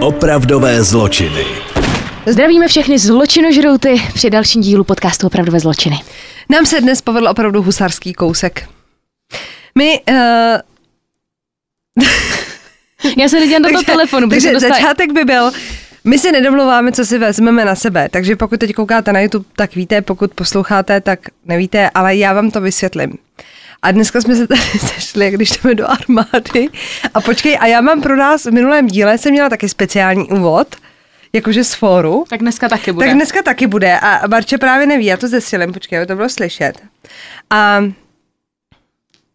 Opravdové zločiny. Zdravíme všechny zločinožrouty při dalším dílu podcastu Opravdové zločiny. Nám se dnes povedl opravdu husarský kousek. My... Uh... Já se nedívám do toho telefonu. Takže dostali... začátek by byl, my si nedomluváme, co si vezmeme na sebe, takže pokud teď koukáte na YouTube, tak víte, pokud posloucháte, tak nevíte, ale já vám to vysvětlím. A dneska jsme se tady sešli, když jdeme do armády. A počkej, a já mám pro nás v minulém díle, jsem měla taky speciální úvod, jakože z fóru. Tak dneska taky bude. Tak dneska taky bude. A Barče právě neví, já to zesílím, počkej, aby to bylo slyšet. A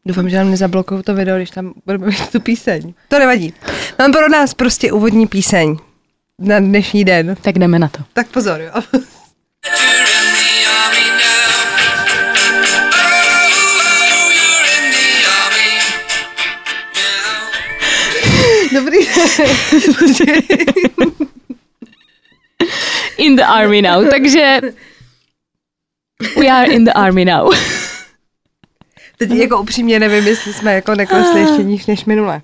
Doufám, že nám nezablokují to video, když tam budeme mít tu píseň. To nevadí. Mám pro nás prostě úvodní píseň na dnešní den. Tak jdeme na to. Tak pozor, jo. Dobrý. in the army now, takže we are in the army now. Teď jako upřímně nevím, jestli jsme jako neklesli ještě níž než minule.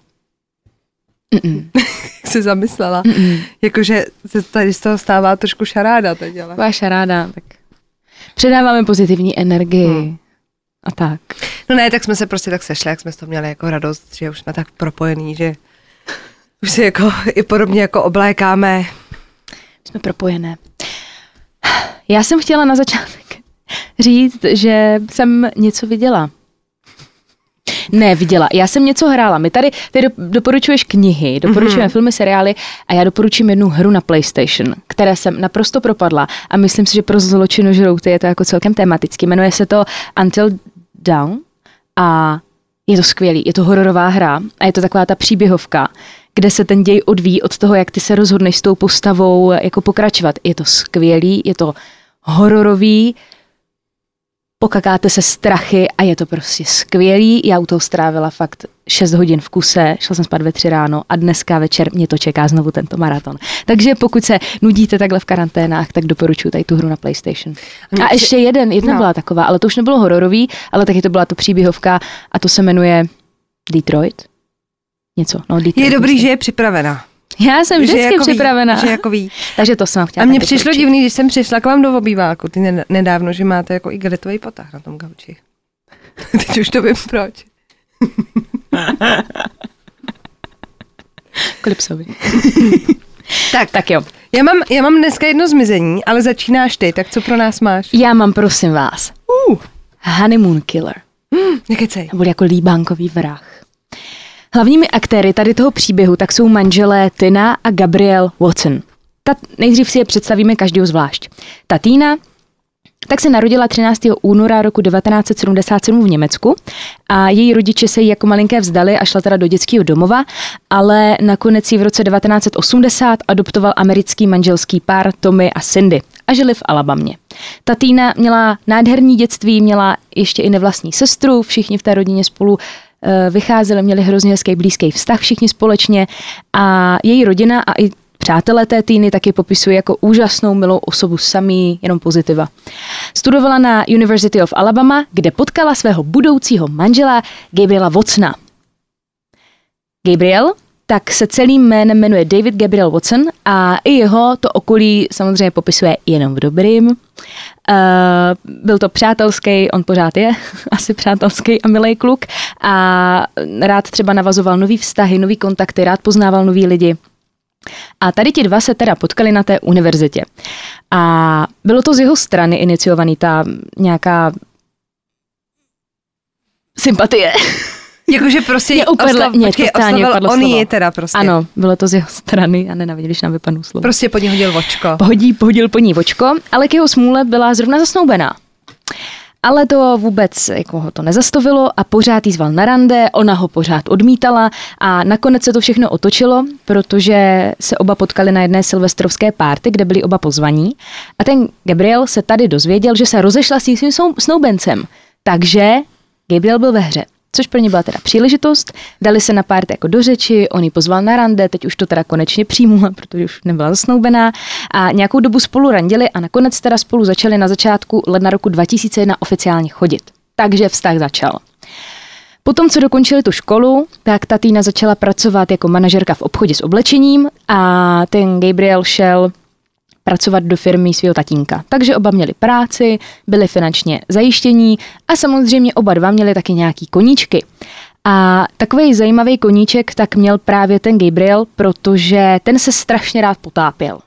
Se zamyslela. Jakože se tady z toho stává trošku šaráda teď, ale. Taková šaráda, tak předáváme pozitivní energii hmm. a tak. No ne, tak jsme se prostě tak sešli, jak jsme toho měli jako radost, že už jsme tak propojení, že už si jako i podobně jako oblékáme. Jsme propojené. Já jsem chtěla na začátek říct, že jsem něco viděla. Ne, viděla. Já jsem něco hrála. My tady, ty doporučuješ knihy, doporučujeme mm-hmm. filmy, seriály a já doporučím jednu hru na PlayStation, které jsem naprosto propadla a myslím si, že pro zločinožrouty je to jako celkem tematicky. Jmenuje se to Until Dawn a je to skvělý. Je to hororová hra a je to taková ta příběhovka, kde se ten děj odvíjí od toho, jak ty se rozhodneš s tou postavou jako pokračovat. Je to skvělý, je to hororový, pokakáte se strachy a je to prostě skvělý. Já u toho strávila fakt 6 hodin v kuse, šla jsem spát ve 3 ráno a dneska večer mě to čeká znovu tento maraton. Takže pokud se nudíte takhle v karanténách, tak doporučuji tady tu hru na PlayStation. A ještě jeden, jedna no. byla taková, ale to už nebylo hororový, ale taky to byla to příběhovka a to se jmenuje Detroit. Něco, no. Je dobrý, že je připravená. Já jsem vždycky jako připravená. Ví, že jako ví. Takže to jsem chtěla. A mně přišlo divný, když jsem přišla k vám do obýváku ty nedávno, že máte jako igelitový potah na tom gauči. Teď už to vím proč. Klipsovi. tak, tak jo. Já mám, já mám dneska jedno zmizení, ale začínáš ty, tak co pro nás máš? Já mám, prosím vás, uh. Honeymoon Killer. Hmm, nekecej. Bude jako líbánkový vrah. Hlavními aktéry tady toho příběhu tak jsou manželé Tina a Gabriel Watson. Ta, nejdřív si je představíme každého zvlášť. Tatina tak se narodila 13. února roku 1977 v Německu a její rodiče se jí jako malinké vzdali a šla teda do dětského domova, ale nakonec ji v roce 1980 adoptoval americký manželský pár Tommy a Cindy a žili v Alabamě. Tatina měla nádherný dětství, měla ještě i nevlastní sestru, všichni v té rodině spolu vycházeli, měli hrozně hezký blízký vztah všichni společně a její rodina a i Přátelé té týny taky popisují jako úžasnou, milou osobu samý, jenom pozitiva. Studovala na University of Alabama, kde potkala svého budoucího manžela Gabriela Watsona. Gabriel tak se celým jménem jmenuje David Gabriel Watson a i jeho to okolí samozřejmě popisuje jenom v dobrým. Uh, byl to přátelský, on pořád je asi přátelský a milý kluk a rád třeba navazoval nový vztahy, nový kontakty, rád poznával nový lidi. A tady ti dva se teda potkali na té univerzitě. A bylo to z jeho strany iniciovaný ta nějaká sympatie. Jakože prostě mě upadle, oslav, mě počkej, totálně upadlo on je teda prostě. Ano, bylo to z jeho strany a nenavidí, když nám vypadnou slovo. Prostě po ní hodil vočko. Pohodí, pohodil po ní vočko, ale k jeho smůle byla zrovna zasnoubená. Ale to vůbec jako ho to nezastavilo a pořád jí zval na rande, ona ho pořád odmítala a nakonec se to všechno otočilo, protože se oba potkali na jedné silvestrovské párty, kde byli oba pozvaní a ten Gabriel se tady dozvěděl, že se rozešla s svým snoubencem. Takže Gabriel byl ve hře což pro ně byla teda příležitost. Dali se na pár jako do řeči, on ji pozval na rande, teď už to teda konečně přijmula, protože už nebyla zasnoubená. A nějakou dobu spolu randili a nakonec teda spolu začali na začátku ledna roku 2001 oficiálně chodit. Takže vztah začal. Potom, co dokončili tu školu, tak ta Týna začala pracovat jako manažerka v obchodě s oblečením a ten Gabriel šel pracovat do firmy svého tatínka. Takže oba měli práci, byli finančně zajištění a samozřejmě oba dva měli taky nějaký koníčky. A takový zajímavý koníček tak měl právě ten Gabriel, protože ten se strašně rád potápěl.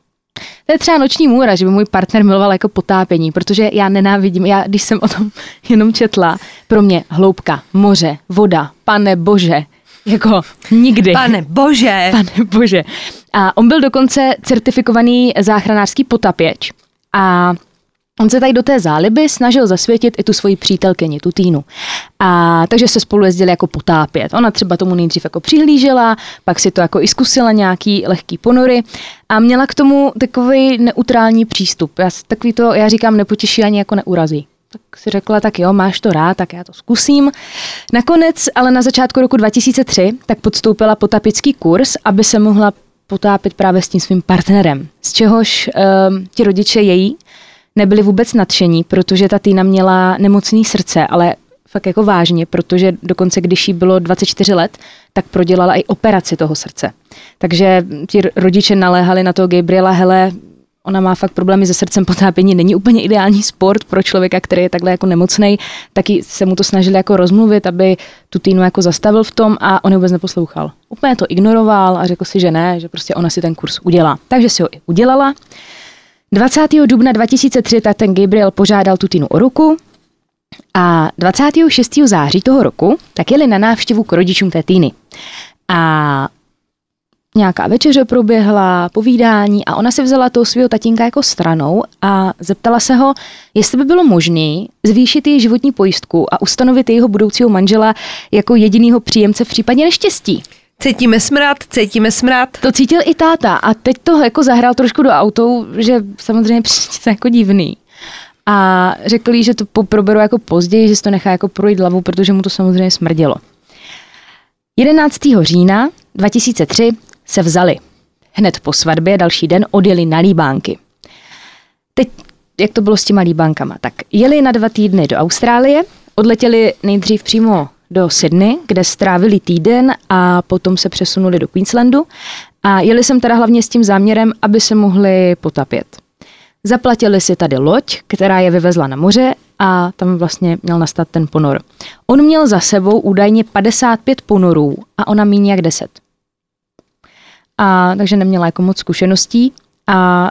To je třeba noční můra, že by můj partner miloval jako potápění, protože já nenávidím, já když jsem o tom jenom četla, pro mě hloubka, moře, voda, pane bože, jako nikdy. Pane bože. Pane bože. A on byl dokonce certifikovaný záchranářský potapěč. A On se tady do té záliby snažil zasvětit i tu svoji přítelkyni, tu Týnu. A takže se spolu jezdili jako potápět. Ona třeba tomu nejdřív jako přihlížela, pak si to jako i zkusila nějaký lehký ponory a měla k tomu takový neutrální přístup. Já, takový to, já říkám, nepotěší ani jako neurazí. Tak si řekla, tak jo, máš to rád, tak já to zkusím. Nakonec, ale na začátku roku 2003, tak podstoupila potapický kurz, aby se mohla potápět právě s tím svým partnerem. Z čehož um, ti rodiče její nebyli vůbec nadšení, protože ta Týna měla nemocný srdce, ale fakt jako vážně, protože dokonce když jí bylo 24 let, tak prodělala i operaci toho srdce. Takže ti rodiče naléhali na toho Gabriela, hele, ona má fakt problémy se srdcem, potápění není úplně ideální sport pro člověka, který je takhle jako nemocný, taky se mu to snažili jako rozmluvit, aby tu týnu jako zastavil v tom a on vůbec neposlouchal. Úplně to ignoroval a řekl si, že ne, že prostě ona si ten kurz udělá. Takže si ho i udělala. 20. dubna 2003 tak ten Gabriel požádal Tutinu o ruku a 26. září toho roku tak jeli na návštěvu k rodičům té Týny. A nějaká večeře proběhla, povídání a ona si vzala toho svého tatínka jako stranou a zeptala se ho, jestli by bylo možné zvýšit její životní pojistku a ustanovit jejího budoucího manžela jako jedinýho příjemce v případě neštěstí. Cítíme smrad, cítíme smrad. To cítil i táta a teď to jako zahrál trošku do autou, že samozřejmě přijde jako divný. A řekl jí, že to proberu jako později, že si to nechá jako projít hlavu, protože mu to samozřejmě smrdělo. 11. října 2003 se vzali. Hned po svatbě další den odjeli na líbánky. Teď, jak to bylo s těma líbánkama? Tak jeli na dva týdny do Austrálie, odletěli nejdřív přímo do Sydney, kde strávili týden a potom se přesunuli do Queenslandu. A jeli jsem teda hlavně s tím záměrem, aby se mohli potapět. Zaplatili si tady loď, která je vyvezla na moře a tam vlastně měl nastat ten ponor. On měl za sebou údajně 55 ponorů a ona méně jak 10. A takže neměla jako moc zkušeností a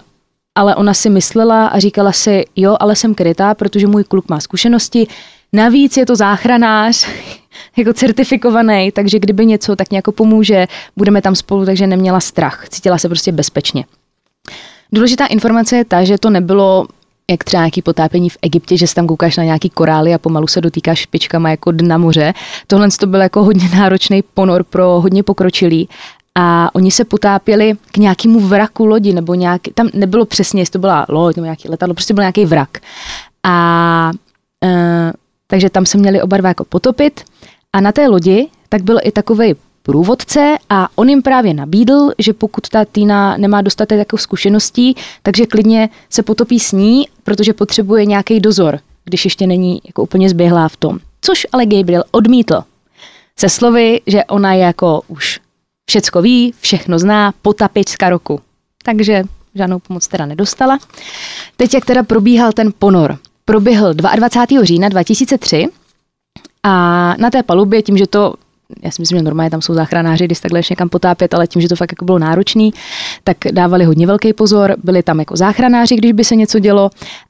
ale ona si myslela a říkala si, jo, ale jsem krytá, protože můj kluk má zkušenosti, navíc je to záchranář, jako certifikovaný, takže kdyby něco, tak nějak pomůže, budeme tam spolu, takže neměla strach, cítila se prostě bezpečně. Důležitá informace je ta, že to nebylo jak třeba nějaký potápění v Egyptě, že se tam koukáš na nějaký korály a pomalu se dotýkáš špičkama jako dna moře. Tohle to byl jako hodně náročný ponor pro hodně pokročilý. A oni se potápěli k nějakému vraku lodi, nebo nějaký, tam nebylo přesně, jestli to byla loď nebo nějaký letadlo, prostě byl nějaký vrak. A e, takže tam se měli oba dva jako potopit. A na té lodi tak byl i takový průvodce a on jim právě nabídl, že pokud ta Týna nemá dostatek jako zkušeností, takže klidně se potopí s ní, protože potřebuje nějaký dozor, když ještě není jako úplně zběhlá v tom. Což ale Gabriel odmítl. Se slovy, že ona je jako už všecko ví, všechno zná, potapička roku. Takže žádnou pomoc teda nedostala. Teď, jak teda probíhal ten ponor. Proběhl 22. října 2003 a na té palubě, tím, že to já si myslím, že normálně tam jsou záchranáři, když takhle někam potápět, ale tím, že to fakt jako bylo náročný, tak dávali hodně velký pozor, byli tam jako záchranáři, když by se něco dělo.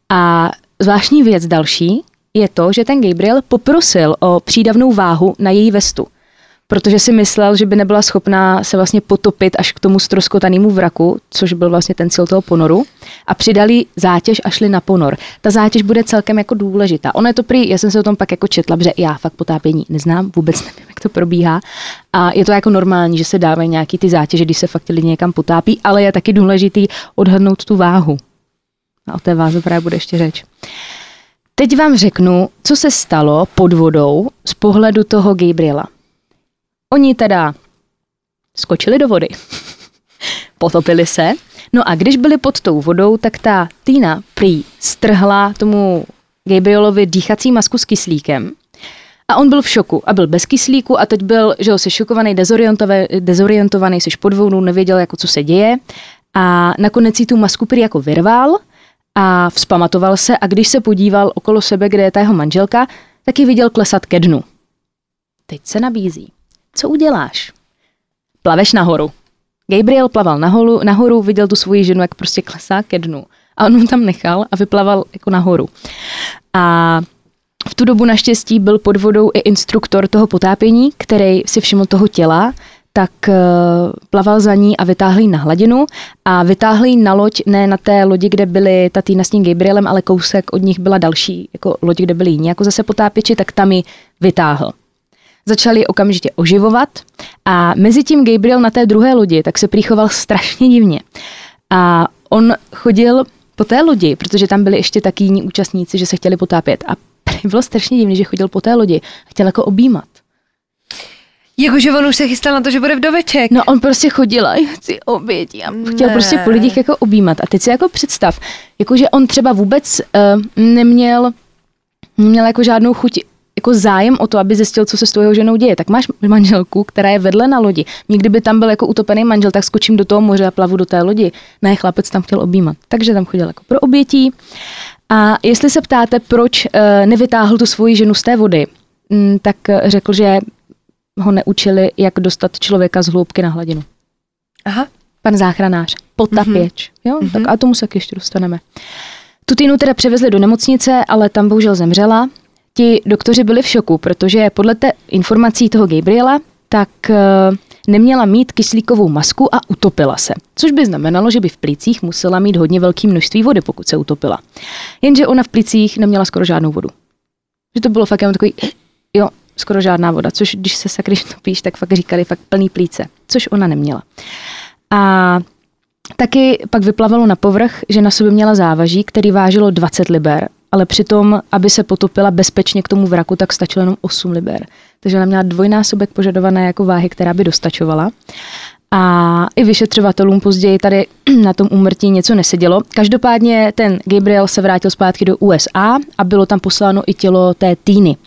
A zvláštní věc další je to, že ten Gabriel poprosil o přídavnou váhu na její vestu protože si myslel, že by nebyla schopná se vlastně potopit až k tomu stroskotanému vraku, což byl vlastně ten cíl toho ponoru, a přidali zátěž a šli na ponor. Ta zátěž bude celkem jako důležitá. Ono je to prý, já jsem se o tom pak jako četla, že já fakt potápění neznám, vůbec nevím, jak to probíhá. A je to jako normální, že se dávají nějaký ty zátěže, když se fakt lidi někam potápí, ale je taky důležitý odhadnout tu váhu. A o té váze právě bude ještě řeč. Teď vám řeknu, co se stalo pod vodou z pohledu toho Gabriela. Oni teda skočili do vody, potopili se, no a když byli pod tou vodou, tak ta Tina prý strhla tomu Gabrielovi dýchací masku s kyslíkem A on byl v šoku a byl bez kyslíku a teď byl, že ho se šokovaný, dezorientovaný, seš pod vounou, nevěděl, jako co se děje. A nakonec si tu masku prý jako vyrval a vzpamatoval se a když se podíval okolo sebe, kde je ta jeho manželka, tak ji viděl klesat ke dnu. Teď se nabízí. Co uděláš? Plaveš nahoru. Gabriel plaval nahoru, nahoru, viděl tu svoji ženu, jak prostě klesá ke dnu. A on mu tam nechal a vyplaval jako nahoru. A v tu dobu naštěstí byl pod vodou i instruktor toho potápění, který si všiml toho těla, tak uh, plaval za ní a vytáhl ji na hladinu a vytáhl ji na loď, ne na té lodi, kde byly ta Týna s tím Gabrielem, ale kousek od nich byla další jako loď, kde byli jiní jako zase potápěči, tak tam ji vytáhl. Začali okamžitě oživovat a mezi tím Gabriel na té druhé lodi tak se prýchoval strašně divně. A on chodil po té lodi, protože tam byli ještě taky jiní účastníci, že se chtěli potápět. A bylo strašně divné, že chodil po té lodi a chtěl jako objímat. Jakože on už se chystal na to, že bude vdoveček. No on prostě chodil a chci oběť a chtěl Ne. prostě po lidích jako objímat. A teď si jako představ, jakože on třeba vůbec uh, neměl, neměl jako žádnou chuť jako zájem o to, aby zjistil, co se s tvojou ženou děje. Tak máš manželku, která je vedle na lodi. Nikdy by tam byl jako utopený manžel, tak skočím do toho moře a plavu do té lodi. Ne, chlapec tam chtěl objímat. Takže tam chodil jako pro obětí. A jestli se ptáte, proč uh, nevytáhl tu svoji ženu z té vody, mm, tak eh, řekl, že ho neučili, jak dostat člověka z hloubky na hladinu. Aha. Pan záchranář, potapěč. Mm-hmm. Jo, mm-hmm. tak a tomu se ještě dostaneme. Tu Týnu teda převezli do nemocnice, ale tam bohužel zemřela. Ti doktoři byli v šoku, protože podle té informací toho Gabriela, tak uh, neměla mít kyslíkovou masku a utopila se. Což by znamenalo, že by v plicích musela mít hodně velké množství vody, pokud se utopila. Jenže ona v plicích neměla skoro žádnou vodu. Že to bylo fakt jenom takový, jo, skoro žádná voda, což když se sakry topíš, tak fakt říkali fakt plný plíce, což ona neměla. A taky pak vyplavalo na povrch, že na sobě měla závaží, který vážilo 20 liber, ale přitom, aby se potopila bezpečně k tomu vraku, tak stačilo jenom 8 liber. Takže ona měla dvojnásobek požadované jako váhy, která by dostačovala. A i vyšetřovatelům později tady na tom úmrtí něco nesedělo. Každopádně ten Gabriel se vrátil zpátky do USA a bylo tam posláno i tělo té Týny.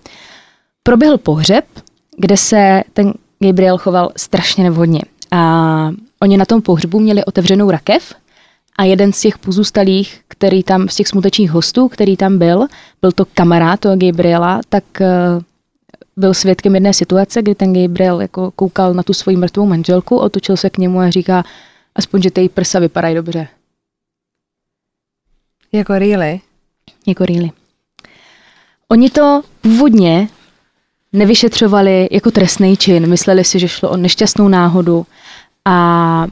Proběhl pohřeb, kde se ten Gabriel choval strašně nevhodně. A oni na tom pohřbu měli otevřenou rakev a jeden z těch pozůstalých, který tam, z těch smutečných hostů, který tam byl, byl to kamarád toho Gabriela, tak uh, byl svědkem jedné situace, kdy ten Gabriel jako koukal na tu svoji mrtvou manželku, otočil se k němu a říká, aspoň, že ty prsa vypadají dobře. Jako really? Jako really. Oni to původně nevyšetřovali jako trestný čin, mysleli si, že šlo o nešťastnou náhodu a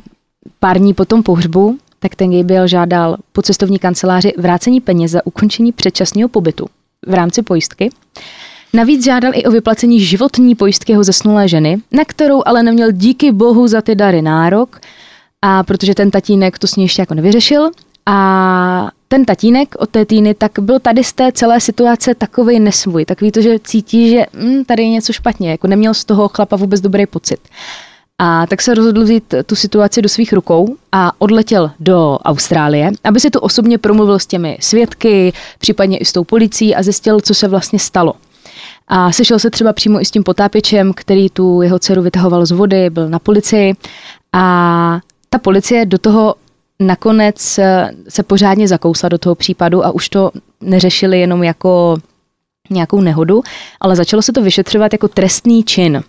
pár dní po tom pohřbu, tak ten Gabriel žádal po cestovní kanceláři vrácení peněz za ukončení předčasného pobytu v rámci pojistky. Navíc žádal i o vyplacení životní pojistky jeho zesnulé ženy, na kterou ale neměl díky bohu za ty dary nárok, a protože ten tatínek to s ní ještě jako nevyřešil. A ten tatínek od té týny tak byl tady z té celé situace takový nesvůj, takový to, že cítí, že hm, tady je něco špatně, jako neměl z toho chlapa vůbec dobrý pocit. A tak se rozhodl vzít tu situaci do svých rukou a odletěl do Austrálie, aby si tu osobně promluvil s těmi svědky, případně i s tou policií a zjistil, co se vlastně stalo. A sešel se třeba přímo i s tím potápěčem, který tu jeho dceru vytahoval z vody, byl na policii. A ta policie do toho nakonec eh, se pořádně zakousla do toho případu a už to neřešili jenom jako nějakou nehodu, ale začalo se to vyšetřovat jako trestný čin.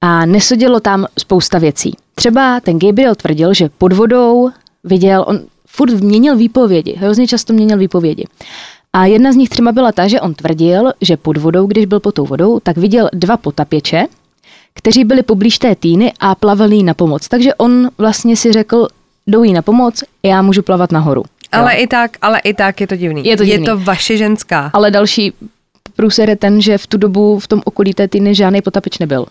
A nesedělo tam spousta věcí. Třeba ten Gabriel tvrdil, že pod vodou viděl, on furt měnil výpovědi, hrozně často měnil výpovědi. A jedna z nich třeba byla ta, že on tvrdil, že pod vodou, když byl pod tou vodou, tak viděl dva potapěče, kteří byli poblíž té týny a plavali na pomoc. Takže on vlastně si řekl, jdou jí na pomoc, já můžu plavat nahoru. Ale i tak, ale i tak je to divný. Je to divný. Je to vaše ženská. Ale další průser je ten, že v tu dobu v tom okolí té týny žádný potapič nebyl.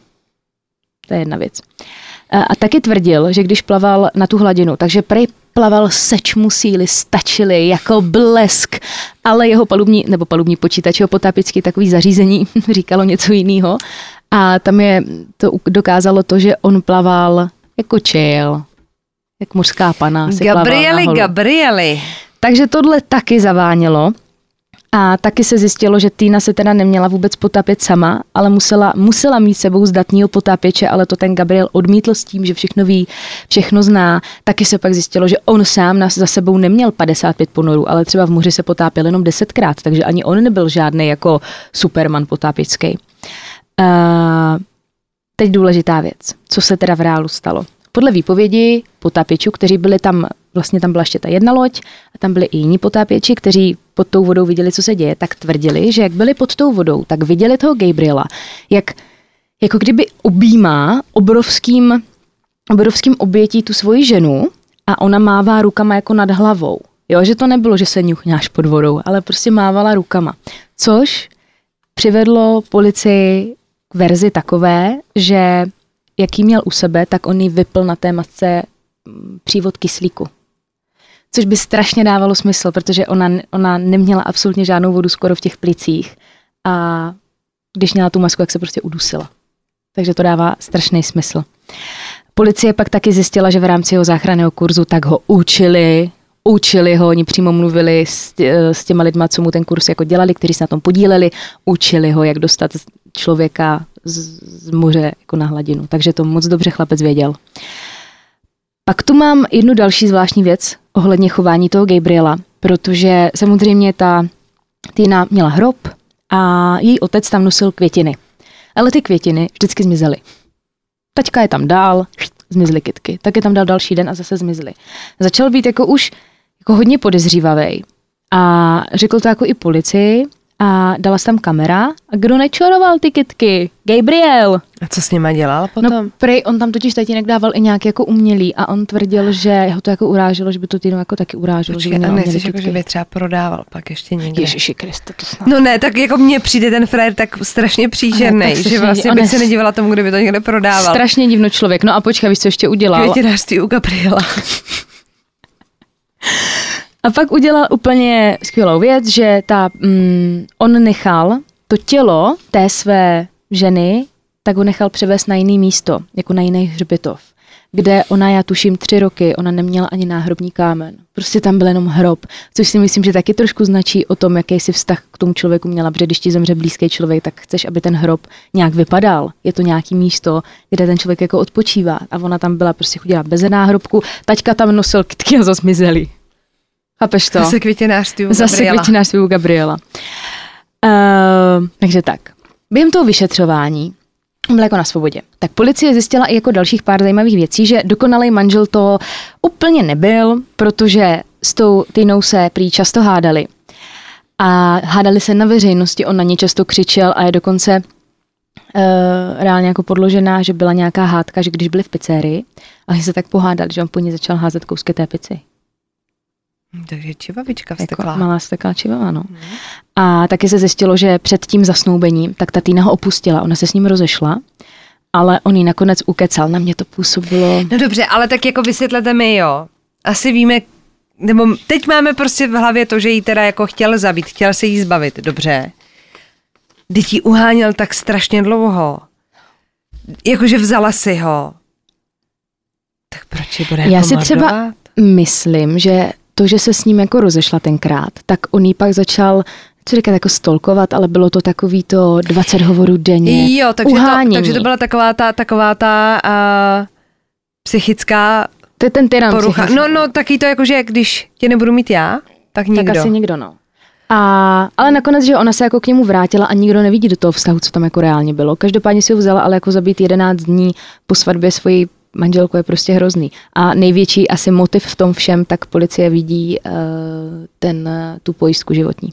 To je jedna věc. A, a taky tvrdil, že když plaval na tu hladinu, takže prej plaval seč mu síly, stačily jako blesk, ale jeho palubní, nebo palubní počítač, jeho potápěčský takový zařízení říkalo něco jiného. A tam je, to dokázalo to, že on plaval jako chill, jak mořská pana. Gabrieli. Gabrieli. Takže tohle taky zavánělo. A taky se zjistilo, že Týna se teda neměla vůbec potápět sama, ale musela, musela mít sebou zdatního potápěče, ale to ten Gabriel odmítl s tím, že všechno ví, všechno zná. Taky se pak zjistilo, že on sám nás za sebou neměl 55 ponorů, ale třeba v moři se potápěl jenom desetkrát, takže ani on nebyl žádný jako superman potápěčský. Uh, teď důležitá věc. Co se teda v reálu stalo? Podle výpovědi potápěčů, kteří byli tam, vlastně tam byla ještě ta jedna loď a tam byli i jiní potápěči, kteří pod tou vodou viděli, co se děje, tak tvrdili, že jak byli pod tou vodou, tak viděli toho Gabriela, jak jako kdyby objímá obrovským, obrovským obětí tu svoji ženu a ona mává rukama jako nad hlavou. Jo, že to nebylo, že se ňuchňáš pod vodou, ale prostě mávala rukama. Což přivedlo policii k verzi takové, že jaký měl u sebe, tak on ji vypl na té matce mm, přívod kyslíku. Což by strašně dávalo smysl, protože ona, ona neměla absolutně žádnou vodu skoro v těch plicích a když měla tu masku, jak se prostě udusila. Takže to dává strašný smysl. Policie pak taky zjistila, že v rámci jeho záchranného kurzu tak ho učili, učili ho, oni přímo mluvili s, s těma lidma, co mu ten kurz jako dělali, kteří se na tom podíleli, učili ho, jak dostat člověka z, z moře jako na hladinu. Takže to moc dobře chlapec věděl. Pak tu mám jednu další zvláštní věc ohledně chování toho Gabriela, protože samozřejmě ta Tina měla hrob a její otec tam nosil květiny. Ale ty květiny vždycky zmizely. Taťka je tam dál, zmizly kytky. Tak je tam dal další den a zase zmizly. Začal být jako už jako hodně podezřívavý. A řekl to jako i policii, a dala se tam kamera a kdo nečoroval ty kytky? Gabriel. A co s nima dělal potom? No prej, on tam totiž tatínek dával i nějak jako umělý a on tvrdil, že ho to jako uráželo, že by to týnu jako taky uráželo. Počkej, že a nechceš jako, že by třeba prodával pak ještě někde. Ježiši Kriste, to snad. No ne, tak jako mně přijde ten frajer tak strašně příšerný, že vlastně bych se nedívala tomu, kdyby to někde prodával. Strašně divno člověk. No a počkej, víš, co ještě udělal? Květinářství u Gabriela. A pak udělal úplně skvělou věc, že ta, mm, on nechal to tělo té své ženy, tak ho nechal převést na jiný místo, jako na jiný hřbitov, kde ona, já tuším, tři roky, ona neměla ani náhrobní kámen. Prostě tam byl jenom hrob, což si myslím, že taky trošku značí o tom, jaký si vztah k tomu člověku měla, protože když ti zemře blízký člověk, tak chceš, aby ten hrob nějak vypadal. Je to nějaký místo, kde ten člověk jako odpočívá. A ona tam byla, prostě chodila bez náhrobku, taťka tam nosil kytky a zmizely. Chápeš to? Zase květinářství u Zase Gabriela. květinářství u Gabriela. Uh, takže tak. Během toho vyšetřování jako na svobodě. Tak policie zjistila i jako dalších pár zajímavých věcí, že dokonalý manžel to úplně nebyl, protože s tou Tinou se prý často hádali. A hádali se na veřejnosti, on na ně často křičel a je dokonce uh, reálně jako podložená, že byla nějaká hádka, že když byli v pizzerii, a se tak pohádali, že on po ní začal házet kousky té pici. Takže čivavička Jako vstekla. malá vsteklá čivava, no. A taky se zjistilo, že před tím zasnoubením, tak ta Týna ho opustila, ona se s ním rozešla, ale on ji nakonec ukecal, na mě to působilo... No dobře, ale tak jako vysvětlete mi, jo. Asi víme, nebo teď máme prostě v hlavě to, že jí teda jako chtěl zabít, chtěl se jí zbavit, dobře. Teď jí uháněl tak strašně dlouho. Jakože vzala si ho. Tak proč ji bude Já jako si třeba myslím, že to, že se s ním jako rozešla tenkrát, tak on jí pak začal co říkat, jako stolkovat, ale bylo to takový to 20 hovorů denně. Jo, takže to, takže to byla taková ta, taková ta uh, psychická to je ten tyran porucha. psychický. No, no, taky to jako, že když tě nebudu mít já, tak nikdo. Tak asi nikdo, no. A, ale nakonec, že ona se jako k němu vrátila a nikdo nevidí do toho vztahu, co tam jako reálně bylo. Každopádně si ho vzala, ale jako zabít 11 dní po svatbě svojí manželku je prostě hrozný. A největší asi motiv v tom všem, tak policie vidí uh, ten, tu pojistku životní.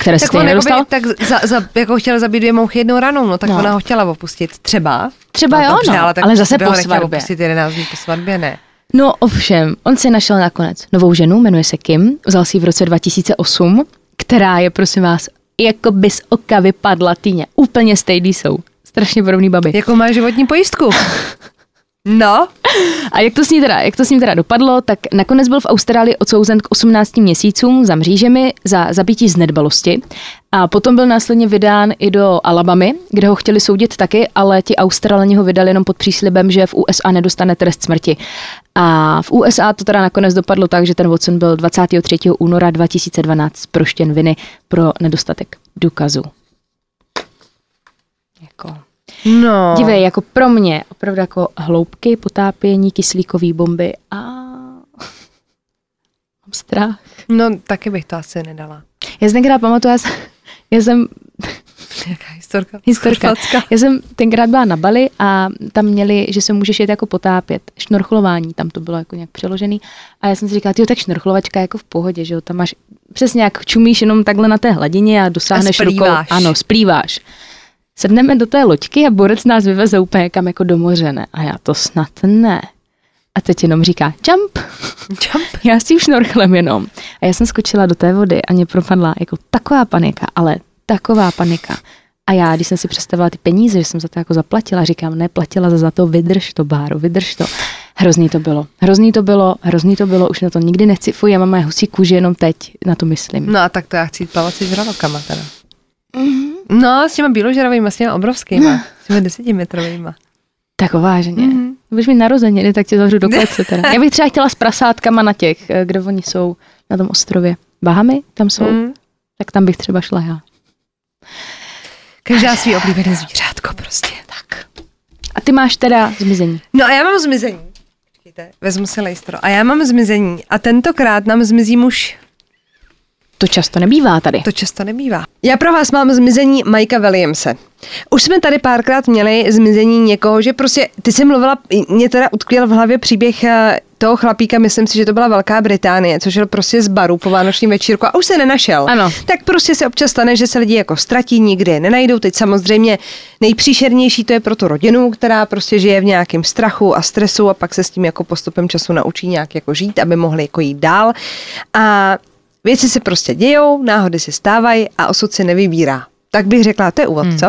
Které tak on jakoby, tak za, za, jako chtěl zabít dvě mouchy jednou ranou, no tak No. ona ho chtěla opustit. Třeba. Třeba no, jo, dobře, no, ale, tak ale zase po svatbě. opustit 11 dní po svatbě, ne. No ovšem, on si našel nakonec novou ženu, jmenuje se Kim, vzal si ji v roce 2008, která je, prosím vás, jako by z oka vypadla týně. Úplně stejný jsou. Strašně podobný baby. Jako má životní pojistku. No, A jak to, s ní teda, jak to s ním teda dopadlo, tak nakonec byl v Austrálii odsouzen k 18 měsícům za mřížemi za zabití z nedbalosti. A potom byl následně vydán i do Alabamy, kde ho chtěli soudit taky, ale ti Australani ho vydali jenom pod příslibem, že v USA nedostane trest smrti. A v USA to teda nakonec dopadlo tak, že ten Watson byl 23. února 2012 proštěn viny pro nedostatek důkazů. Jako... no. Dívej, jako pro mě, opravdu jako hloubky, potápění, kyslíkové bomby a mám strach. No, taky bych to asi nedala. Já si tenkrát pamatuju, já jsem, já jsem Jaká historka? historka, Chorvatska. já jsem tenkrát byla na Bali a tam měli, že se můžeš jet jako potápět, šnorchlování, tam to bylo jako nějak přeložený a já jsem si říkala, jo, tak šnorchlovačka jako v pohodě, že jo, tam máš, přesně jak čumíš jenom takhle na té hladině a dosáhneš A rukou, ano, splýváš. Sedneme do té loďky a borec nás vyveze úplně kam jako do moře, ne? A já to snad ne. A teď jenom říká jump. Jump. Já s tím šnorchlem jenom. A já jsem skočila do té vody a mě propadla jako taková panika, ale taková panika. A já, když jsem si představila ty peníze, že jsem za to jako zaplatila, říkám, ne, platila za, to, vydrž to, Báro, vydrž to. Hrozný to bylo, hrozný to bylo, hrozný to bylo, už na to nikdy nechci, fuj, já mám moje husí kůži, jenom teď na to myslím. No a tak to já chci plavat si žralokama teda. Mhm. No, s těma bíložravými, s těma obrovskýma, s těma desetimetrovýma. Tak vážně. Mhm. Mm-hmm. Budeš mít narozeniny, tak tě zavřu do klece teda. Já bych třeba chtěla s prasátkama na těch, eh, kde oni jsou, na tom ostrově. Bahamy, tam jsou, mm. Tak tam bych třeba šla já. Každá svý oblíbené zvířátko prostě. Tak. A ty máš teda zmizení. No a já mám zmizení. Počkejte, vezmu si lejstro. A já mám zmizení. A tentokrát nám zmizí muž. To často nebývá tady. To často nebývá. Já pro vás mám zmizení Mikea Williamse. Už jsme tady párkrát měli zmizení někoho, že prostě, ty jsi mluvila, mě teda utkvěl v hlavě příběh eh, toho chlapíka, myslím si, že to byla Velká Británie, což byl prostě z baru po vánočním večírku a už se nenašel. Ano. Tak prostě se občas stane, že se lidi jako ztratí, nikdy je nenajdou. Teď samozřejmě nejpříšernější to je pro tu rodinu, která prostě žije v nějakém strachu a stresu a pak se s tím jako postupem času naučí nějak jako žít, aby mohli jako jít dál. A věci se prostě dějou, náhody se stávají a osud se nevybírá. Tak bych řekla, to je úvod, co?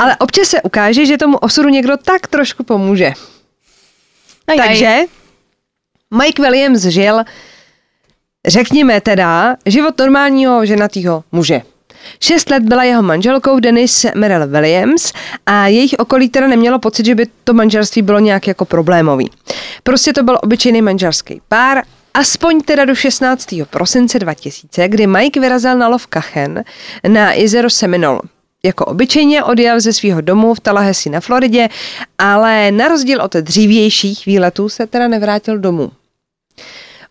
Ale občas se ukáže, že tomu osudu někdo tak trošku pomůže. Takže Mike Williams žil, řekněme teda, život normálního ženatého muže. Šest let byla jeho manželkou Dennis Merrill Williams a jejich okolí teda nemělo pocit, že by to manželství bylo nějak jako problémový. Prostě to byl obyčejný manželský pár, aspoň teda do 16. prosince 2000, kdy Mike vyrazil na lov kachen na jezero Seminole. Jako obyčejně odjel ze svého domu v Tallahassee na Floridě, ale na rozdíl od dřívějších výletů se teda nevrátil domů.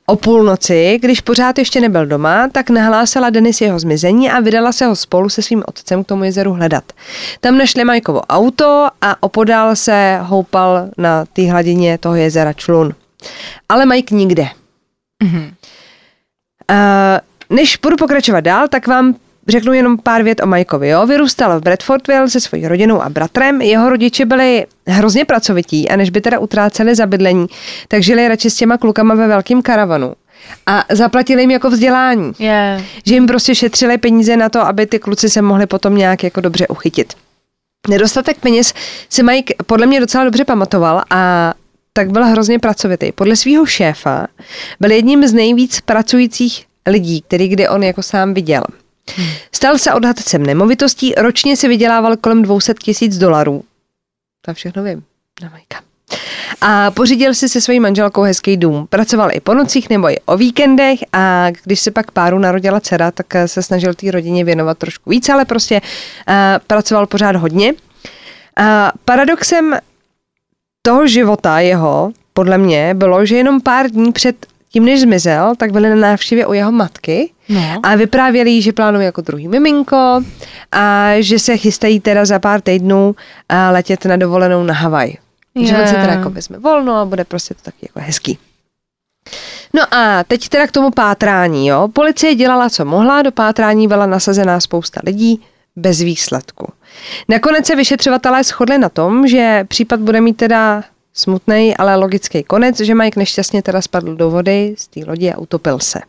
O půlnoci, když pořád ještě nebyl doma, tak nahlásila Denis jeho zmizení a vydala se ho spolu se svým otcem k tomu jezeru hledat. Tam našli Majkovo auto a opodál se houpal na té hladině toho jezera člun. Ale Mike nikde. Mhm. Uh, než budu pokračovat dál, tak vám řeknu jenom pár vět o Mikeovi. Jo? Vyrůstal v Bradfordville se svojí rodinou a bratrem. Jeho rodiče byli hrozně pracovití a než by teda utráceli za bydlení, tak žili radši s těma klukama ve velkém karavanu. A zaplatili jim jako vzdělání. Je. Že jim prostě šetřili peníze na to, aby ty kluci se mohli potom nějak jako dobře uchytit. Nedostatek peněz si Mike podle mě docela dobře pamatoval a tak byl hrozně pracovitý. Podle svého šéfa byl jedním z nejvíc pracujících lidí, který kdy on jako sám viděl. Stal se odhadcem nemovitostí, ročně si vydělával kolem 200 tisíc dolarů. To všechno vím. Na Majka. A pořídil si se svojí manželkou hezký dům. Pracoval i po nocích nebo i o víkendech a když se pak páru narodila dcera, tak se snažil té rodině věnovat trošku víc, ale prostě uh, pracoval pořád hodně. A paradoxem toho života jeho, podle mě, bylo, že jenom pár dní před tím, než zmizel, tak byli na návštěvě u jeho matky No. a vyprávěli jí, že plánují jako druhý miminko a že se chystají teda za pár týdnů a letět na dovolenou na Havaj. Že on si teda jako vezme volno a bude prostě to taky jako hezký. No a teď teda k tomu pátrání, jo. Policie dělala, co mohla, do pátrání byla nasazená spousta lidí, bez výsledku. Nakonec se vyšetřovatelé shodli na tom, že případ bude mít teda smutný, ale logický konec, že Mike nešťastně teda spadl do vody z té lodi a utopil se.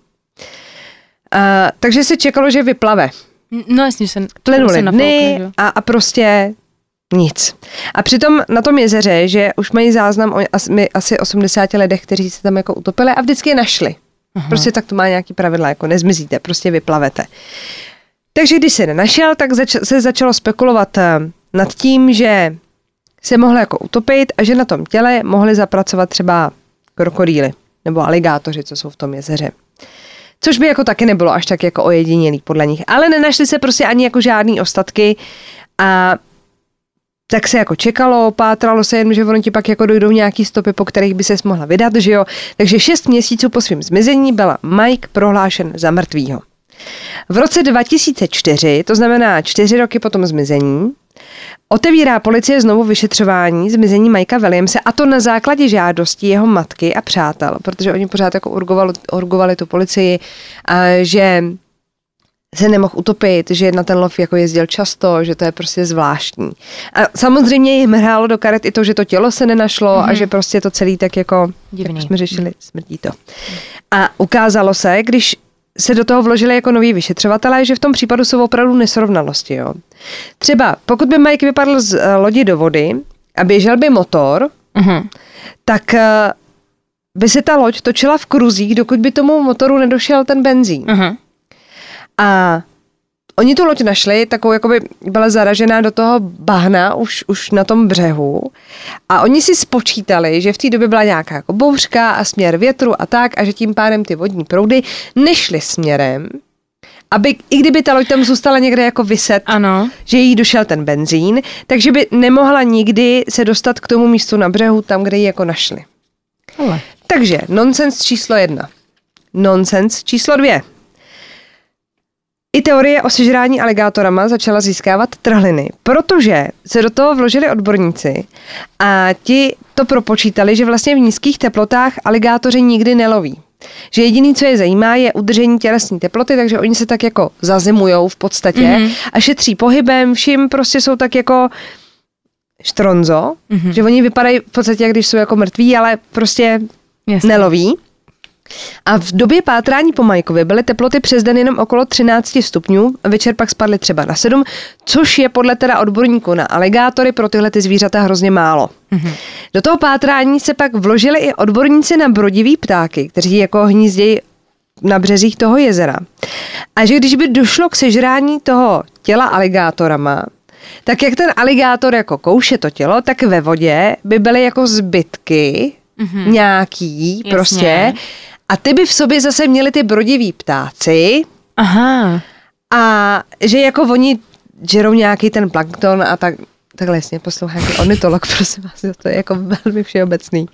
A, takže se čekalo, že vyplave. No jasně, že se Plynuly dny a, a prostě Nic. A přitom na tom jezeře, že už mají záznam o asi, asi 80 lidech, kteří se tam jako utopili a vždycky je našli. Aha. Prostě tak to má nějaký pravidla, jako nezmizíte, prostě vyplavete. Takže když se nenašel, tak zač- se začalo spekulovat eh, nad tím, že se mohl jako utopit a že na tom těle mohli zapracovat třeba krokodýly nebo aligátoři, co jsou v tom jezeře. Což by jako taky nebylo až tak jako ojedinělý podle nich. Ale nenašli se prostě ani jako žádný ostatky a tak se jako čekalo, pátralo se jen, že ono ti pak jako dojdou nějaký stopy, po kterých by se mohla vydat, že jo. Takže šest měsíců po svém zmizení byla Mike prohlášen za mrtvýho. V roce 2004, to znamená čtyři roky po tom zmizení, Otevírá policie znovu vyšetřování zmizení Mikea Williamse a to na základě žádosti jeho matky a přátel, protože oni pořád jako urgovali, urgovali tu policii, a že se nemohl utopit, že na ten lov jako jezdil často, že to je prostě zvláštní. A samozřejmě jim hrálo do karet i to, že to tělo se nenašlo mm-hmm. a mhm. že prostě to celý tak jako, Divný. jak jsme řešili, smrtí to. A ukázalo se, když se do toho vložili jako noví vyšetřovatelé, že v tom případu jsou opravdu nesrovnalosti. Jo. Třeba pokud by Mike vypadl z uh, lodi do vody a běžel by motor, uh-huh. tak uh, by se ta loď točila v kruzích, dokud by tomu motoru nedošel ten benzín. Uh-huh. A oni tu loď našli, takovou jakoby byla zaražená do toho bahna už, už na tom břehu a oni si spočítali, že v té době byla nějaká jako bouřka a směr větru a tak a že tím pádem ty vodní proudy nešly směrem, aby i kdyby ta loď tam zůstala někde jako vyset, ano. že jí došel ten benzín, takže by nemohla nikdy se dostat k tomu místu na břehu, tam, kde ji jako našli. Ale. Takže nonsens číslo jedna. Nonsens číslo dvě. I teorie o sežrání aligátorama začala získávat trhliny, protože se do toho vložili odborníci a ti to propočítali, že vlastně v nízkých teplotách aligátoři nikdy neloví. Že jediný, co je zajímá, je udržení tělesní teploty, takže oni se tak jako zazimujou v podstatě mm-hmm. a šetří pohybem, vším prostě jsou tak jako štronzo, mm-hmm. že oni vypadají v podstatě, jak když jsou jako mrtví, ale prostě Jasně. neloví. A v době pátrání po Majkovi byly teploty přes den jenom okolo 13 stupňů, večer pak spadly třeba na 7, což je podle teda odborníků na aligátory pro tyhle ty zvířata hrozně málo. Mm-hmm. Do toho pátrání se pak vložili i odborníci na brodivý ptáky, kteří jako hnízdějí na březích toho jezera. A že když by došlo k sežrání toho těla aligátorama, tak jak ten aligátor jako kouše to tělo, tak ve vodě by byly jako zbytky mm-hmm. nějaký Jasně. prostě a ty by v sobě zase měli ty brodiví ptáci. Aha. A že jako oni žerou nějaký ten plankton a tak, takhle jasně poslouchám, ornitolog, prosím vás, to je jako velmi všeobecný.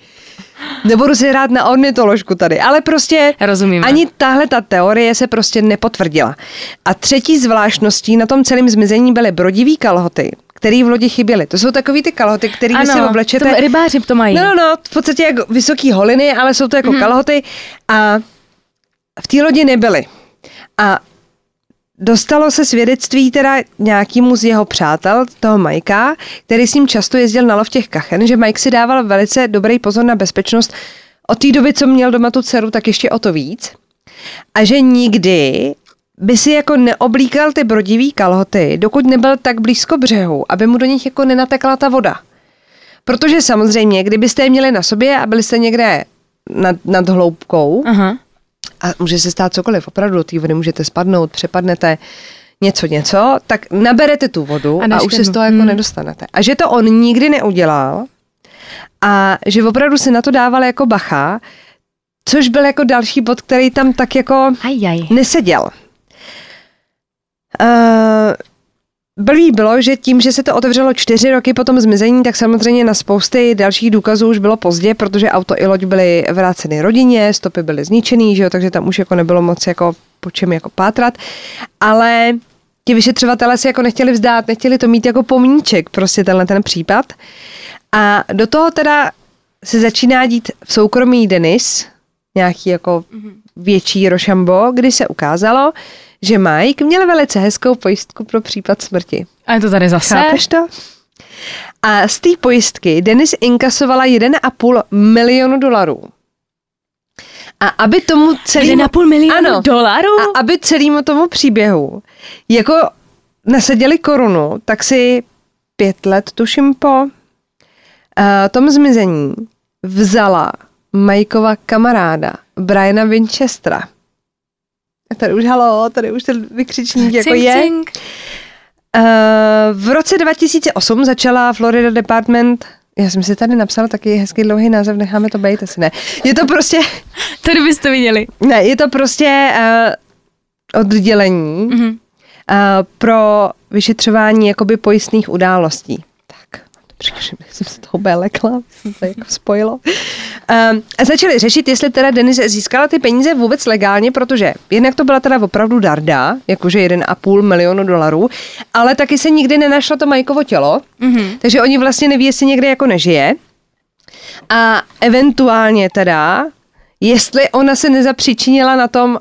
Nebudu si hrát na ornitoložku tady, ale prostě Rozumím. ani tahle ta teorie se prostě nepotvrdila. A třetí zvláštností na tom celém zmizení byly brodivý kalhoty, který v lodi chyběly. To jsou takový ty kalhoty, který ano, si oblečete. To rybáři to mají. No, no, no, v podstatě jako vysoký holiny, ale jsou to jako hmm. kalhoty a v té lodi nebyly. A Dostalo se svědectví teda nějakýmu z jeho přátel, toho Majka, který s ním často jezdil na lov těch kachen, že Mike si dával velice dobrý pozor na bezpečnost. Od té doby, co měl doma tu dceru, tak ještě o to víc. A že nikdy by si jako neoblíkal ty brodivý kalhoty, dokud nebyl tak blízko břehu, aby mu do nich jako nenatekla ta voda. Protože samozřejmě, kdybyste je měli na sobě a byli jste někde nad, nad hloubkou, Aha. a může se stát cokoliv, opravdu do té vody můžete spadnout, přepadnete, něco, něco, tak naberete tu vodu a, a už se z toho jako hmm. nedostanete. A že to on nikdy neudělal a že opravdu si na to dával jako bacha, což byl jako další bod, který tam tak jako Ajaj. neseděl. Uh, Blbý bylo, že tím, že se to otevřelo čtyři roky po tom zmizení, tak samozřejmě na spousty dalších důkazů už bylo pozdě, protože auto i loď byly vráceny rodině, stopy byly zničený, že jo, takže tam už jako nebylo moc jako po čem jako pátrat. Ale ti vyšetřovatelé si jako nechtěli vzdát, nechtěli to mít jako pomníček, prostě tenhle ten případ. A do toho teda se začíná dít v soukromí Denis, nějaký jako mhm. větší rošambo, kdy se ukázalo, že Mike měl velice hezkou pojistku pro případ smrti. A je to tady zase? Chápeš to? A z té pojistky Denis inkasovala 1,5 milionu dolarů. A aby tomu celému... 1,5 milionu ano, dolarů? A aby celému tomu příběhu jako nasadili korunu, tak si pět let, tuším po uh, tom zmizení, vzala Majkova kamaráda Briana Winchestera. Tady už halo, tady už ten vykřičník jako Cink, je. cink. Uh, v roce 2008 začala Florida Department já jsem si tady napsala taky hezký dlouhý název, necháme to být, asi ne. Je to prostě, Tady byste viděli. ne, je to prostě uh, oddělení uh, Mhm. pro vyšetřování jakoby pojistných událostí. Tak, dobře, že jsem se toho úplně lekla, jsem to jako spojilo. Um, a začali řešit, jestli teda Denis získala ty peníze vůbec legálně, protože jednak to byla teda opravdu darda, jakože 1,5 milionu dolarů, ale taky se nikdy nenašlo to Majkovo tělo, Mhm. takže oni vlastně neví, jestli někde jako nežije. A eventuálně teda, jestli ona se nezapříčinila na tom,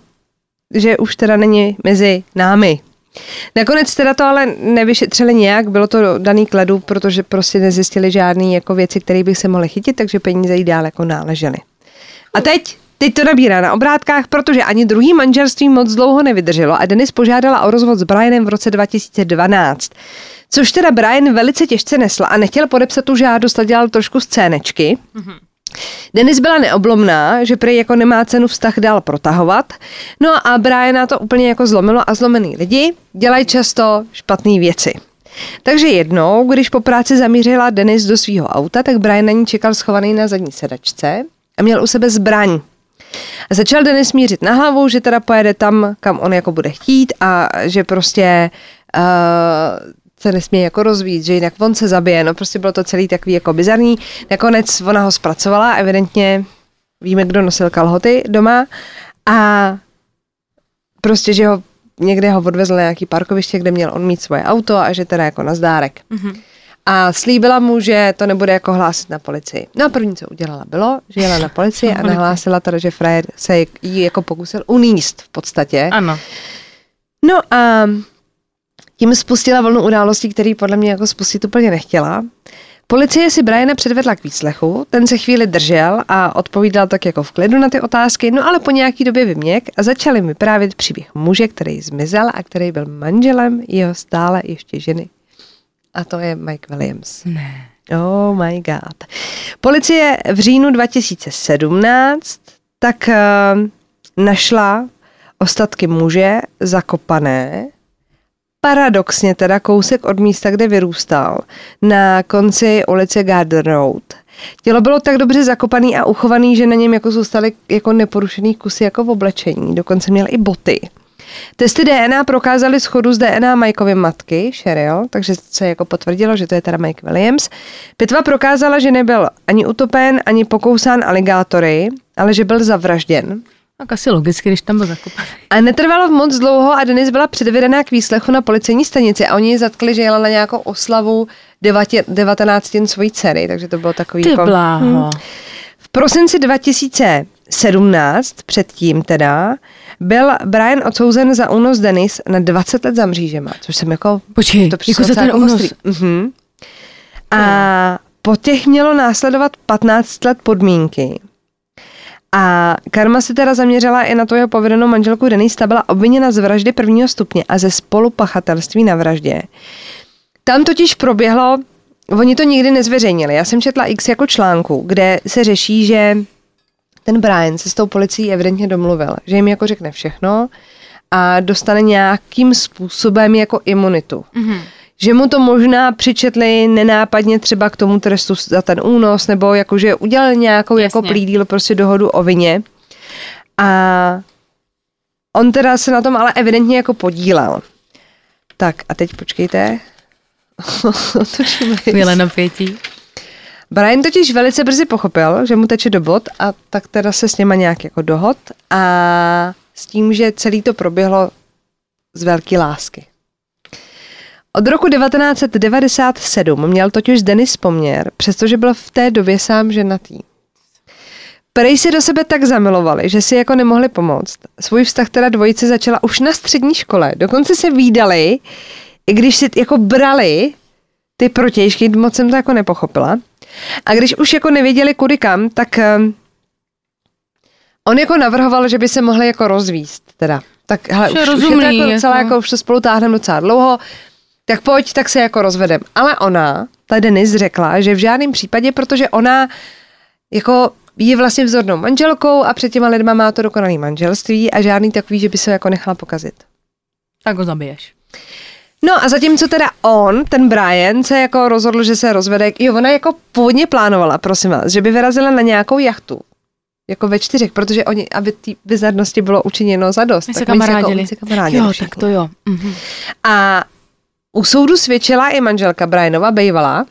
že už teda není mezi námi. Nakonec teda to ale nevyšetřili nějak, bylo to daný k ledu, protože prostě nezjistili žádný jako věci, které by se mohly chytit, takže peníze jí dál jako náležely. A teď, teď to nabírá na obrátkách, protože ani druhý manželství moc dlouho nevydrželo a Denis požádala o rozvod s Brianem v roce 2012. Což teda Brian velice těžce nesl a nechtěl podepsat tu žádost a dělal trošku scénečky. Denis byla neoblomná, že prý jako nemá cenu vztah dál protahovat. No a Briana to úplně jako zlomilo a zlomený lidi dělají často špatné věci. Takže jednou, když po práci zamířila Denis do svého auta, tak Brian na ní čekal schovaný na zadní sedačce a měl u sebe zbraň. A začal Denis mířit na hlavu, že teda pojede tam, kam on jako bude chtít a že prostě uh, se nesmí jako rozvíjet, že jinak on se zabije. No prostě bylo to celý takový jako bizarní. Nakonec ona ho zpracovala, evidentně víme, kdo nosil kalhoty doma a prostě, že ho někde ho odvezl na nějaký parkoviště, kde měl on mít svoje auto a že teda jako na zdárek. Mhm. A slíbila mu, že to nebude jako hlásit na policii. No a první, co udělala, bylo, že jela na policii a nahlásila teda, že frajer se jí jako pokusil uníst v podstatě. Ano. No a tím spustila vlnu událostí, který podle mě jako spustit úplně nechtěla. Policie si Briana předvedla k výslechu, ten se chvíli držel a odpovídal tak jako v klidu na ty otázky, no ale po nějaký době vyměk a začali mi vyprávět příběh muže, který zmizel a který byl manželem jeho stále ještě ženy. A to je Mike Williams. Ne. Oh my god. Policie v říjnu 2017 tak uh, našla ostatky muže zakopané, paradoxně teda kousek od místa, kde vyrůstal, na konci ulice Garden Road. Tělo bylo tak dobře zakopaný a uchovaný, že na něm jako zůstaly jako neporušený kusy jako v oblečení. Dokonce měl i boty. Testy DNA prokázaly schodu z DNA Mikeovy matky, Cheryl, takže se jako potvrdilo, že to je teda Mike Williams. Pitva prokázala, že nebyl ani utopen, ani pokousán aligátory, ale že byl zavražděn. Tak asi logicky, když tam byl zakopaný. A netrvalo moc dlouho a Denis byla předvedená k výslechu na policejní stanici a oni ji zatkli, že jela na nějakou oslavu 19. svojí dcery, takže to bylo takový Ty jako... bláho. V prosinci 2017, předtím teda, byl Brian odsouzen za únos Denis na 20 let za mřížema, což jsem jako... Počkej, to jako za ten únos. ostrý. Mhm. A po těch mělo následovat 15 let podmínky. A Karma se teda zaměřila i na tu jeho povedenou manželku Denis, ta byla obviněna z vraždy prvního stupně a ze spolupachatelství na vraždě. Tam totiž proběhlo, oni to nikdy nezveřejnili, já jsem četla x jako článku, kde se řeší, že ten Brian se s tou policií evidentně domluvil, že jim jako řekne všechno a dostane nějakým způsobem jako imunitu. Mhm. Že mu to možná přičetli nenápadně třeba k tomu trestu za ten únos, nebo jakože udělali nějakou jako Jasně. plea deal, prostě dohodu o vině. A on teda se na tom ale evidentně jako podílel. Tak a teď počkejte. Chvíle napětí. Brian totiž velice brzy pochopil, že mu teče do bod a tak teda se s něma nějak jako dohod a s tím, že celý to proběhlo z velké lásky. Od roku 1997 měl totiž Denis poměr, přestože byl v té době sám ženatý. Prej si do sebe tak zamilovali, že si jako nemohli pomoct. Svůj vztah teda dvojice začala už na střední škole. Dokonce se výdali, i když si jako brali ty protějšky, moc jsem to jako nepochopila. A když už jako nevěděli kudy kam, tak um, on jako navrhoval, že by se mohli jako rozvíst. Teda. Tak hele, Že už, je už je to rozumný, jako docela, jako. jako už to spolu táhneme docela dlouho. Tak pojď, tak se jako rozvedem. Ale ona, ta Denis řekla, že v žádném případě, protože ona jako je vlastně vzornou manželkou a před těma lidma má to dokonalé manželství a žádný takový, že by se jako nechala pokazit. Tak ho zabiješ. No a zatímco teda on, ten Brian, se jako rozhodl, že se rozvede, jo, ona jako původně plánovala, prosím vás, že by vyrazila na nějakou jachtu. Jako ve čtyřech, protože oni, aby té bizarnosti bylo učiněno za dost. My se tak oni kamarádili. Jako, oni se kamarádili jo, všichni. tak to jo. Mhm. A u soudu svědčila i manželka Brianova, Bejvala,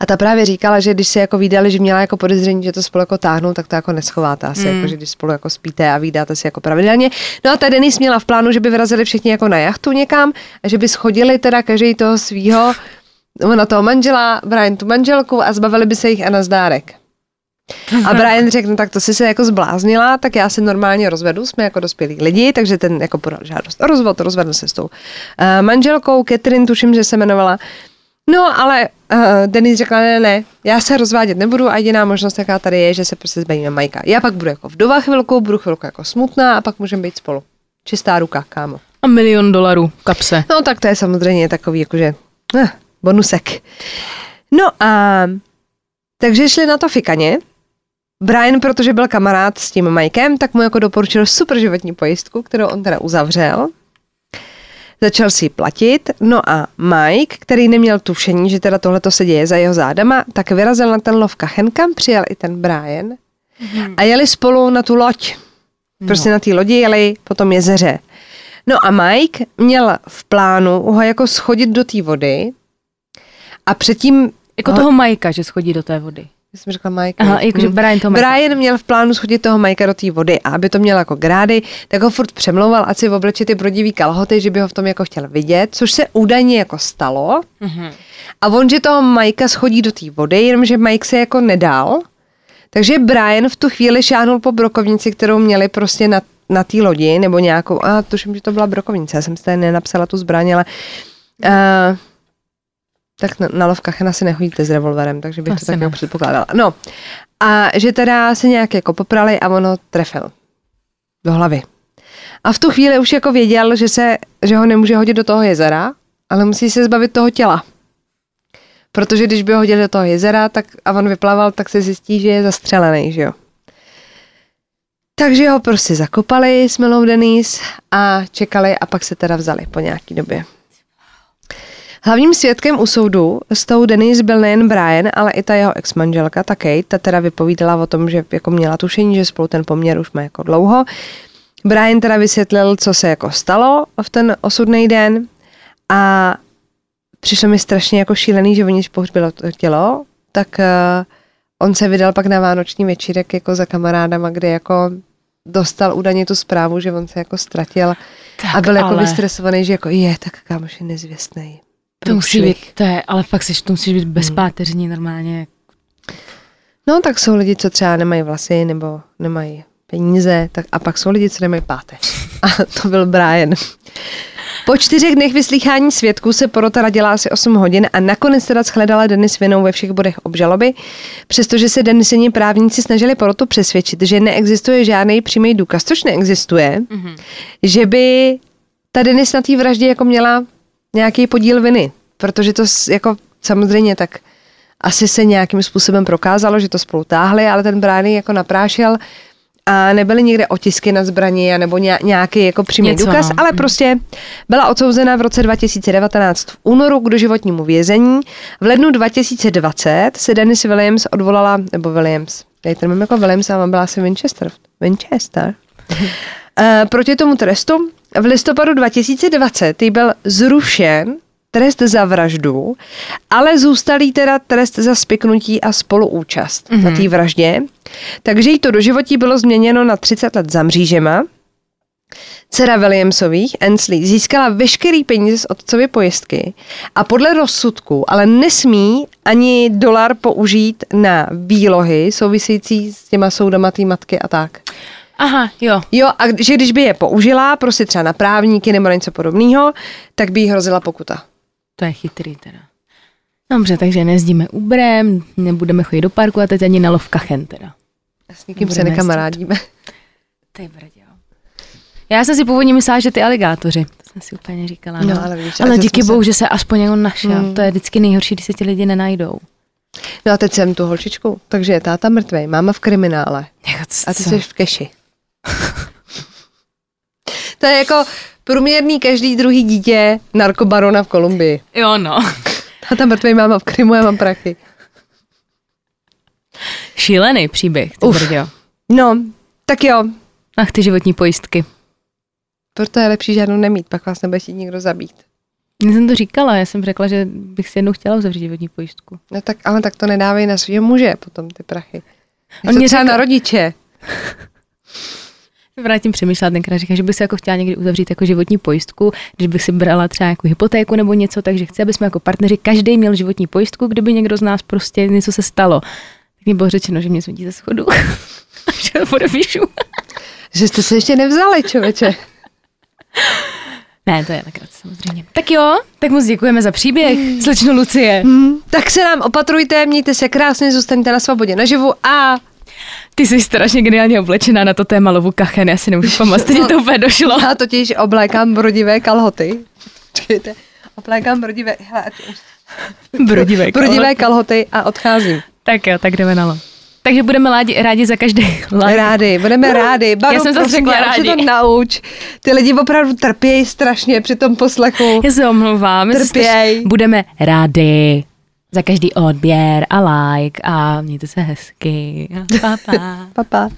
a ta právě říkala, že když se jako výdali, že měla jako podezření, že to spolu jako táhnou, tak to jako neschováte asi, Mm. jako, že když spolu jako spíte a výdáte si jako pravidelně. No a ta Denis měla v plánu, že by vyrazili všichni jako na jachtu někam a že by schodili teda každý toho svýho, ona toho manžela, Brian tu manželku a zbavili by se jich a nazdárek. A Brian řekl, no tak to si se jako zbláznila, tak já se normálně rozvedu, jsme jako dospělí lidi, takže ten jako podal žádost o rozvod, rozvedl se s tou uh, manželkou, Catherine, tuším, že se jmenovala. No, ale uh, Denis řekla, ne, ne, já se rozvádět nebudu a jediná možnost, jaká tady je, že se prostě zbavíme Majka. Já pak budu jako vdova chvilku, budu chvilku jako smutná a pak můžeme být spolu. Čistá ruka, kámo. A milion dolarů v kapse. No tak to je samozřejmě takový jakože eh, bonusek. No a takže šli na to fikaně. Brian, protože byl kamarád s tím Mikem, tak mu jako doporučil super životní pojistku, kterou on teda uzavřel. Začal si ji platit, no a Mike, který neměl tušení, že teda tohle se děje za jeho zádama, tak vyrazil na ten lov kachen, kam přijel i ten Brian a jeli spolu na tu loď. Prostě na té lodi jeli po tom jezeře. No a Mike měl v plánu ho jako schodit do té vody a předtím, Jako No. toho Majka, že schodí do té vody. Já jsem řekla Mike. Aha, jakože. Brian Majka. Brian měl v plánu schodit toho Mikea do té vody a aby to měl jako grády, tak ho furt přemlouval, ať si obleče ty brodivý kalhoty, že by ho v tom jako chtěl vidět, což se údajně jako stalo. Mhm. A on, že toho Mikea schodí do té vody, jenomže Mike se jako nedal. Takže Brian v tu chvíli šáhnul po brokovnici, kterou měli prostě na, na té lodi, nebo nějakou, a tuším, že to byla brokovnice, já jsem si tady nenapsala tu zbraň, ale uh, tak na, na lovkách asi nechodíte s revolverem, takže bych Asi to tak ne. jako předpokládala. No, a že teda se nějak jako poprali a on ho trefil do hlavy. A v tu chvíli už jako věděl, že, se, že ho nemůže hodit do toho jezera, ale musí se zbavit toho těla. Protože když by ho hodili do toho jezera tak, a on vyplaval, tak se zjistí, že je zastřelený, že jo. Takže ho prostě zakopali s Milou Denise a čekali a pak se teda vzali po nějaký době. Hlavním svědkem u soudu s tou Denise byl nejen Brian, ale i ta jeho ex-manželka, ta Kate, ta teda vypovídala o tom, že jako měla tušení, že spolu ten poměr už má jako dlouho. Brian teda vysvětlil, co se jako stalo v ten osudný den a přišlo mi strašně jako šílený, že oni pohřbilo to tělo, tak uh, on se vydal pak na vánoční večírek jako za kamarádama, kde jako dostal údajně tu zprávu, že on se jako ztratil Tak, a byl jako ale vystresovaný, že jako je, tak kámoš je nezvěstný. To musí být, to je, ale fakt seš, to musíš být bezpáteřní normálně. No tak jsou lidi, co třeba nemají vlasy nebo nemají peníze, tak a pak jsou lidi, co nemají páteř. A to byl Brian. Po čtyřech dnech vyslýchání svědků se porota radila asi 8 hodin a nakonec teda shledala Denis vinou ve všech bodech obžaloby, přestože se Denisini právníci snažili porotu přesvědčit, že neexistuje žádný přímý důkaz, což neexistuje, Mhm. že by ta Denis na té vraždě jako měla nějaký podíl viny, protože to jako samozřejmě tak asi se nějakým způsobem prokázalo, že to spolu táhli, ale ten ji jako naprášil a nebyly nikde otisky na zbraní nebo ně- nějaký jako přímý důkaz, no. ale Mhm. prostě byla odsouzena v roce 2019 v únoru k doživotnímu vězení. V lednu 2020 se Dennis Williams odvolala, nebo Williams, tady ten mám jako Williams a mám byla asi Winchester. Winchester. Eh, Proti tomu trestu v listopadu 2020 jí byl zrušen trest za vraždu, ale zůstal jí teda trest za spiknutí a spoluúčast mm-hmm. na té vraždě. Takže jí to doživotí bylo změněno na 30 let za mřížema. Dcera Williamsových, Ansley, získala veškerý peníze z otcovy pojistky a podle rozsudku ale nesmí ani dolar použít na výlohy související s těma soudama té matky a tak. Aha, jo. Jo, a že když by je použila, prostě třeba na právníky nebo na něco podobného, tak by jí hrozila pokuta. To je chytrý teda. Dobře, takže nezdíme Uberem, nebudeme chodit do parku a teď ani na lovkachen teda. S nikým se nekamarádíme. Ty brdě. Já jsem si původně myslela, že ty aligátoři. To jsem si úplně říkala. No, No, ale víš, ale a díky jsme se- bohu, že se aspoň jako našel. Hmm. To je vždycky nejhorší, když se ti lidi nenajdou. No a teď jsem tu holčičku, takže je táta mrtvej, máma v kriminále Jako, a ty jsi v keši. to je jako průměrný každý druhý dítě narkobarona v Kolumbii. Jo, no. Táta mrtvej, máma v Krymu, já mám prachy. Šílený příběh, ty Uf. No, tak jo, Ach, ty životní pojistky. proto je lepší žádnou nemít, pak vás nebude chtít nikdo zabít. Já jsem to říkala, já jsem řekla, že bych si jednou chtěla uzavřít životní pojistku. No tak, ale tak to nedávej na svého muže potom ty prachy. On mě třeba na rodiče. Vrátím přemýšlet tenkrát, říká, že bych si jako chtěla někdy uzavřít jako životní pojistku, když bych si brala třeba jako hypotéku nebo něco, takže chci, aby jsme jako partneři každý měl životní pojistku, kdyby někdo z nás prostě něco se stalo. Tak mi bylo řečeno, že mě zhodí ze schodu. A že to podepíšu. Že jste se ještě nevzali, člověče. Ne, to je nakrát samozřejmě. Tak jo, tak moc děkujeme za příběh, slečno Lucie. Hmm. Tak se nám opatrujte, mějte se krásně, zůstaňte na svobodě naživu a Ty jsi strašně geniálně oblečená na to téma lovu kachen, já si nemůžu pamatovat, stejně to úplně došlo. já totiž oblékám brodivé kalhoty. Čekajte, oblékám brodivé, hele, a ty- Brodivé brodivé kalhoty a odcházím. Tak jo, tak jdeme na lo. Takže budeme rádi, rádi za každý like. Rádi, budeme rádi. Baru, Já jsem zase prosím řekla rádi. to nauč. Ty lidi opravdu trpějí strašně při tom poslechu. Já se omlouvám. Trpěj. Budeme rádi za každý odběr a like a mějte se hezky. Pa, pa. Pa, pa.